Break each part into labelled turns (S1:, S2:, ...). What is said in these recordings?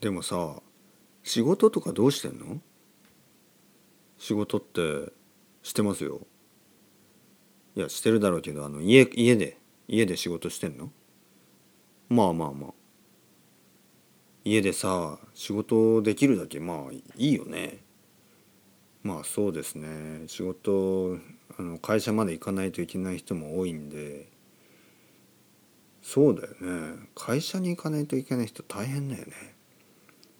S1: でもさ仕事とかどうしてんの？仕事ってしてますよ。いやしてるだろうけどあの家家で家で仕事してんの？まあまあまあ。家でさ仕事できるだけまあいいよね。まあそうですね。仕事あの会社まで行かないといけない人も多いんで。そうだよね。会社に行かないといけない人大変だよね。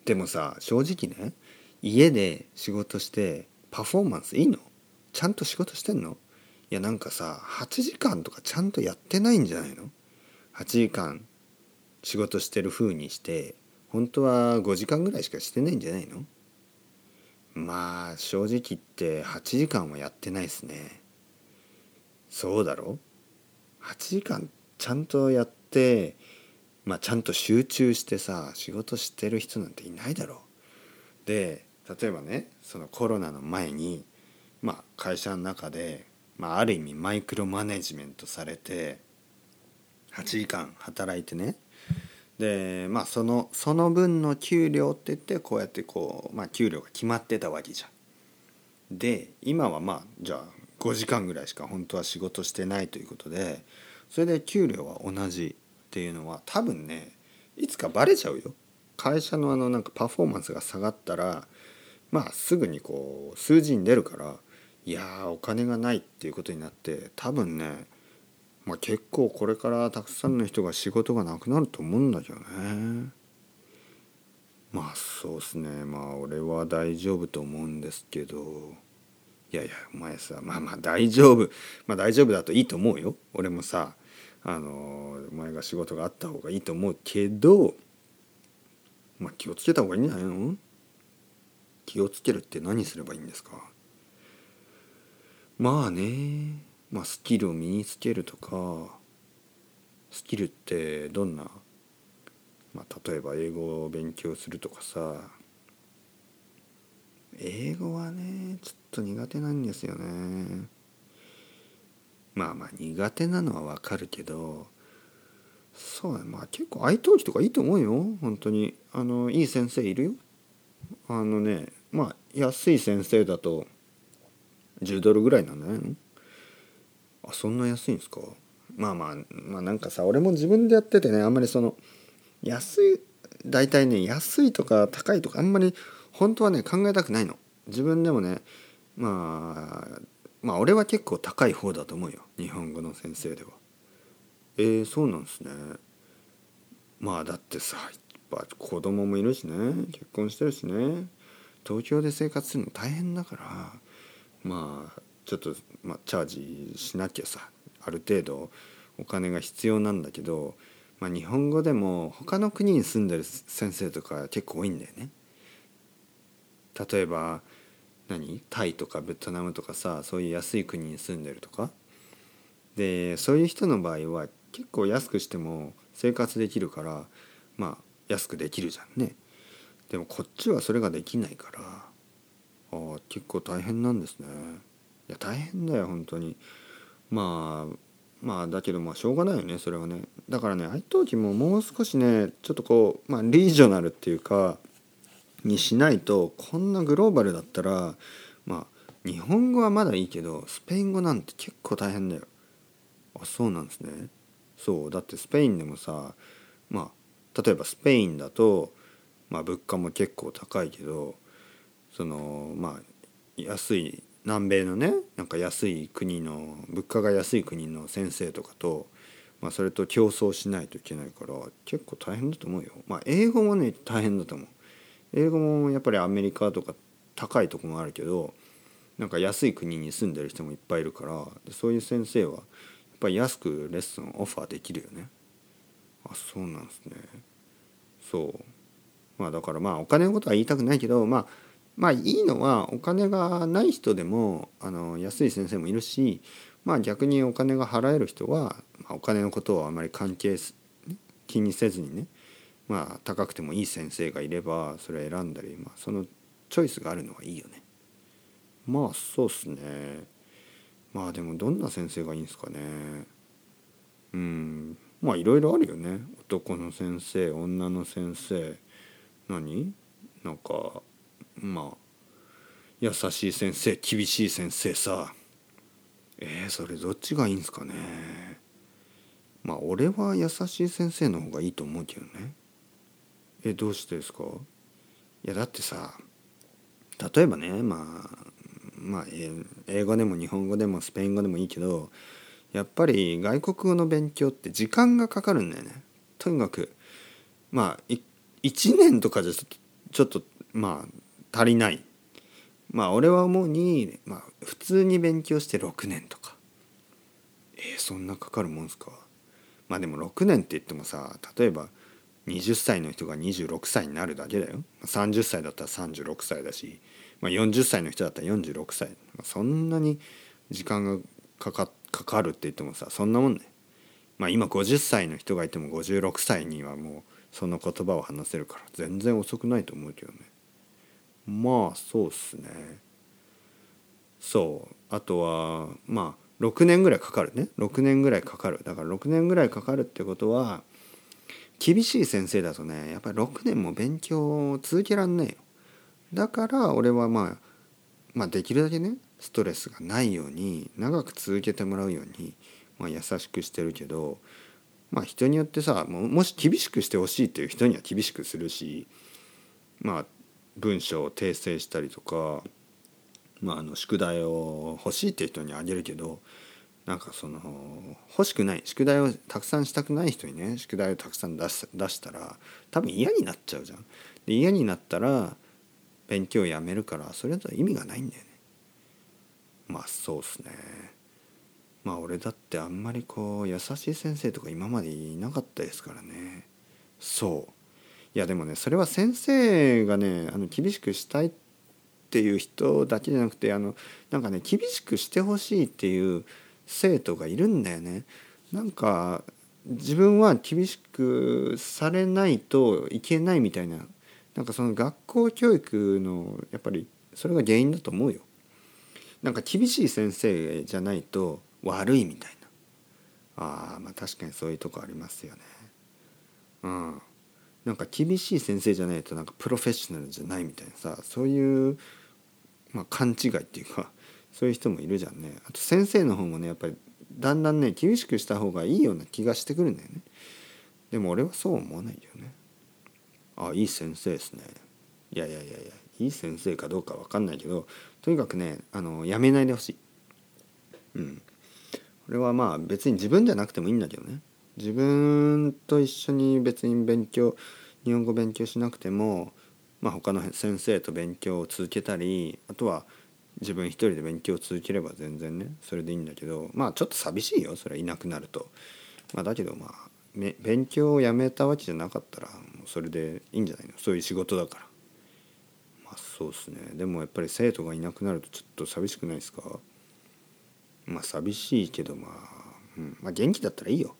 S1: でもさ正直ね家で仕事してパフォーマンスいいの？ちゃんと仕事してんの？いやなんかさ8時間とかちゃんとやってないんじゃないの ?8 時間仕事してる風にして本当は5時間ぐらいしかしてないんじゃないの？まあ正直言って8時間はやってないっすね。そうだろ？8時間ちゃんとやってまあちゃんと集中してさ仕事してる人なんていないだろう。で例えばねそのコロナの前にまあ会社の中で、まあ、ある意味マイクロマネジメントされて8時間働いてね。でまあそのその分の給料って言ってこうやってこう、まあ、給料が決まってたわけじゃん。で今はまあじゃあ5時間ぐらいしか本当は仕事してないということでそれで給料は同じ。っていうのは多分ねいつかバレちゃうよ。会社のあのなんかパフォーマンスが下がったらまあすぐにこう数字に出るからいやお金がないっていうことになって多分ねまあ、結構これからたくさんの人が仕事がなくなると思うんだけどね。まあそうっすね。まあ俺は大丈夫と思うんですけど。いやいやお前さまあまあ大丈夫。まあ大丈夫だといいと思うよ。俺もさあのお前が仕事があった方がいいと思うけどまあ気をつけた方がいいんじゃないの？気をつけるって何すればいいんですか？まあねまあ、スキルを身につけるとかスキルってどんな、まあ、例えば英語を勉強するとかさ。英語はねちょっと苦手なんですよね。まあまあ苦手なのはわかるけどそうまあ結構愛登記とかいいと思うよ。本当に。あのいい先生いるよ。あのねまあ安い先生だと10ドルぐらいなんじゃないのあそんな安いんですか？まあまあまあなんかさ俺も自分でやっててねあんまりその安い大体ね安いとか高いとかあんまり本当はね考えたくないの。自分でもねまあまあ俺は結構高い方だと思うよ。日本語の先生では。えー、そうなんですね。まあだってさやっぱ子供もいるしね。結婚してるしね。東京で生活するの大変だから。まあちょっと、まあ、チャージしなきゃさ。ある程度お金が必要なんだけど、まあ、日本語でも他の国に住んでる先生とか結構多いんだよね。例えば何？タイとかベトナムとかさそういう安い国に住んでるとか？でそういう人の場合は結構安くしても生活できるからまあ安くできるじゃんね。でもこっちはそれができないからあ結構大変なんですね。いや大変だよ本当にまあまあだけどまあしょうがないよねそれはねだからね愛登記ももう少しねちょっとこうまあリージョナルっていうかにしないとこんなグローバルだったらまあ日本語はまだいいけどスペイン語なんて結構大変だよあそうなんですねそうだってスペインでもさまあ例えばスペインだとまあ物価も結構高いけどそのまあ安い南米のねなんか安い国の物価が安い国の先生とかと、まあ、それと競争しないといけないから結構大変だと思うよ。まあ、英語もね大変だと思う。英語もやっぱりアメリカとか高いとこもあるけどなんか安い国に住んでる人もいっぱいいるからそういう先生はやっぱり安くレッスンオファーできるよね。あそうなんですね。そうまあだからまあお金のことは言いたくないけどまあまあいいのはお金がない人でもあの安い先生もいるしまあ逆にお金が払える人は、まあ、お金のことをあまり関係気にせずにねまあ高くてもいい先生がいればそれ選んだり、まあ、そのチョイスがあるのはいいよね。まあそうっすね。まあでもどんな先生がいいんですかね。うんまあいろいろあるよね。男の先生女の先生何？なんかまあ優しい先生厳しい先生さえー、それどっちがいいんすかねまあ俺は優しい先生の方がいいと思うけどねえどうしてですか？いやだってさ例えばねまあまあ英語でも日本語でもスペイン語でもいいけどやっぱり外国語の勉強って時間がかかるんだよね。とにかくまあ1年とかじゃちょっとまあ足りない。まあ俺は思うに、まあ、普通に勉強して6年とか。えー、そんなかかるもんすか？まあでも6年って言ってもさ例えば20歳の人が26歳になるだけだよ。30歳だったら36歳だし、まあ、40歳の人だったら46歳、まあ、そんなに時間がかかかかるって言ってもさそんなもんねまあ今50歳の人がいても56歳にはもうその言葉を話せるから全然遅くないと思うけどね。まあそうっすね。そう。あとはまあ6年ぐらいかかるね。6年ぐらいかかる。だから6年ぐらいかかるってことは厳しい先生だとねやっぱり6年も勉強を続けらんねえよ。だから俺はまあまあできるだけねストレスがないように長く続けてもらうように、まあ、優しくしてるけどまあ人によってさもし厳しくしてほしいっていう人には厳しくするしまあ文章を訂正したりとか、まあ、あの宿題を欲しいっていう人にあげるけどなんかその欲しくない宿題をたくさんしたくない人にね宿題をたくさん出す出したら多分嫌になっちゃうじゃん。で嫌になったら勉強をやめるからそれだと意味がないんだよね。まあそうっすね。まあ俺だってあんまりこう優しい先生とか今までいなかったですからね。そういやでもねそれは先生がねあの厳しくしたいっていう人だけじゃなくてあのなんかね厳しくしてほしいっていう生徒がいるんだよね。なんか自分は厳しくされないといけないみたいななんかその学校教育のやっぱりそれが原因だと思うよ。なんか厳しい先生じゃないと悪いみたいなあまあ確かにそういうとこありますよね。うんなんか厳しい先生じゃないとなんかプロフェッショナルじゃないみたいなさそういう、まあ、勘違いっていうかそういう人もいるじゃんね。あと先生の方もねやっぱりだんだんね厳しくした方がいいような気がしてくるんだよね。でも俺はそう思わないよね。あいい先生ですね。いやいやいやいやいい先生かどうか分かんないけどとにかくねあのやめないでほしい。うん。これはまあ別に自分じゃなくてもいいんだけどね。自分と一緒に別に勉強日本語勉強しなくても、まあ、他の先生と勉強を続けたりあとは自分一人で勉強を続ければ全然ねそれでいいんだけどまあちょっと寂しいよそれいなくなると。まあ、だけどまあ勉強をやめたわけじゃなかったらもうそれでいいんじゃないの？そういう仕事だから。まあそうっすねでもやっぱり生徒がいなくなるとちょっと寂しくないですか？まあ寂しいけどまあ、うん、まあ元気だったらいいよ。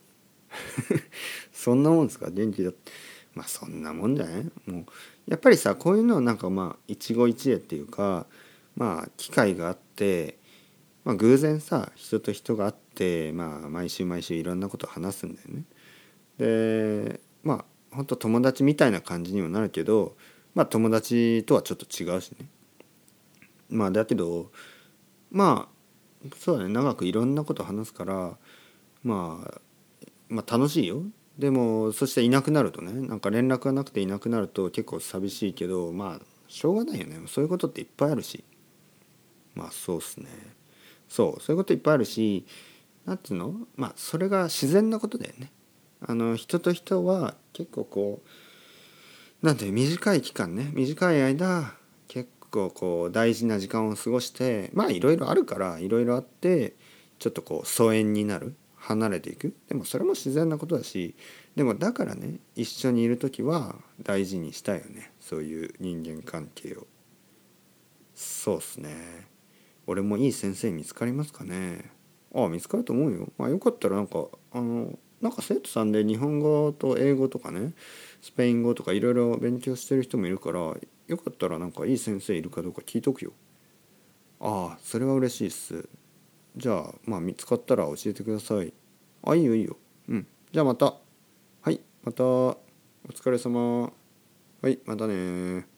S1: そんなもんですか？元気だってまあそんなもんじゃない？もうやっぱりさこういうのはなんかまあ一期一会っていうかまあ機会があって、まあ、偶然さ人と人が会って、まあ、毎週毎週いろんなこと話すんだよね。でまあ本当友達みたいな感じにもなるけどまあ友達とはちょっと違うしね。まあだけどまあそうだね長くいろんなこと話すからまあまあ楽しいよでもそしていなくなるとねなんか連絡がなくていなくなると結構寂しいけどまあしょうがないよねそういうことっていっぱいあるしまあそうっすね。そうそういうこといっぱいあるし何ていうの？まあそれが自然なことだよね。あの人と人は結構こうなんていう短い期間ね。短い間結構こう大事な時間を過ごしてまあいろいろあるからいろいろあってちょっとこう疎遠になる。離れていく。でもそれも自然なことだしでもだからね一緒にいる時は大事にしたいよね。そういう人間関係を。そうっすね。俺もいい先生見つかりますかね？ああ見つかると思うよ。まあよかったらなんかあのなんか生徒さんで日本語と英語とかねスペイン語とかいろいろ勉強してる人もいるからよかったらなんかいい先生いるかどうか聞いとくよ。ああそれは嬉しいっす。じゃあまあ見つかったら教えてください。あいいよいいよ。うん。じゃあまた。はいまた。お疲れ様。はいまたね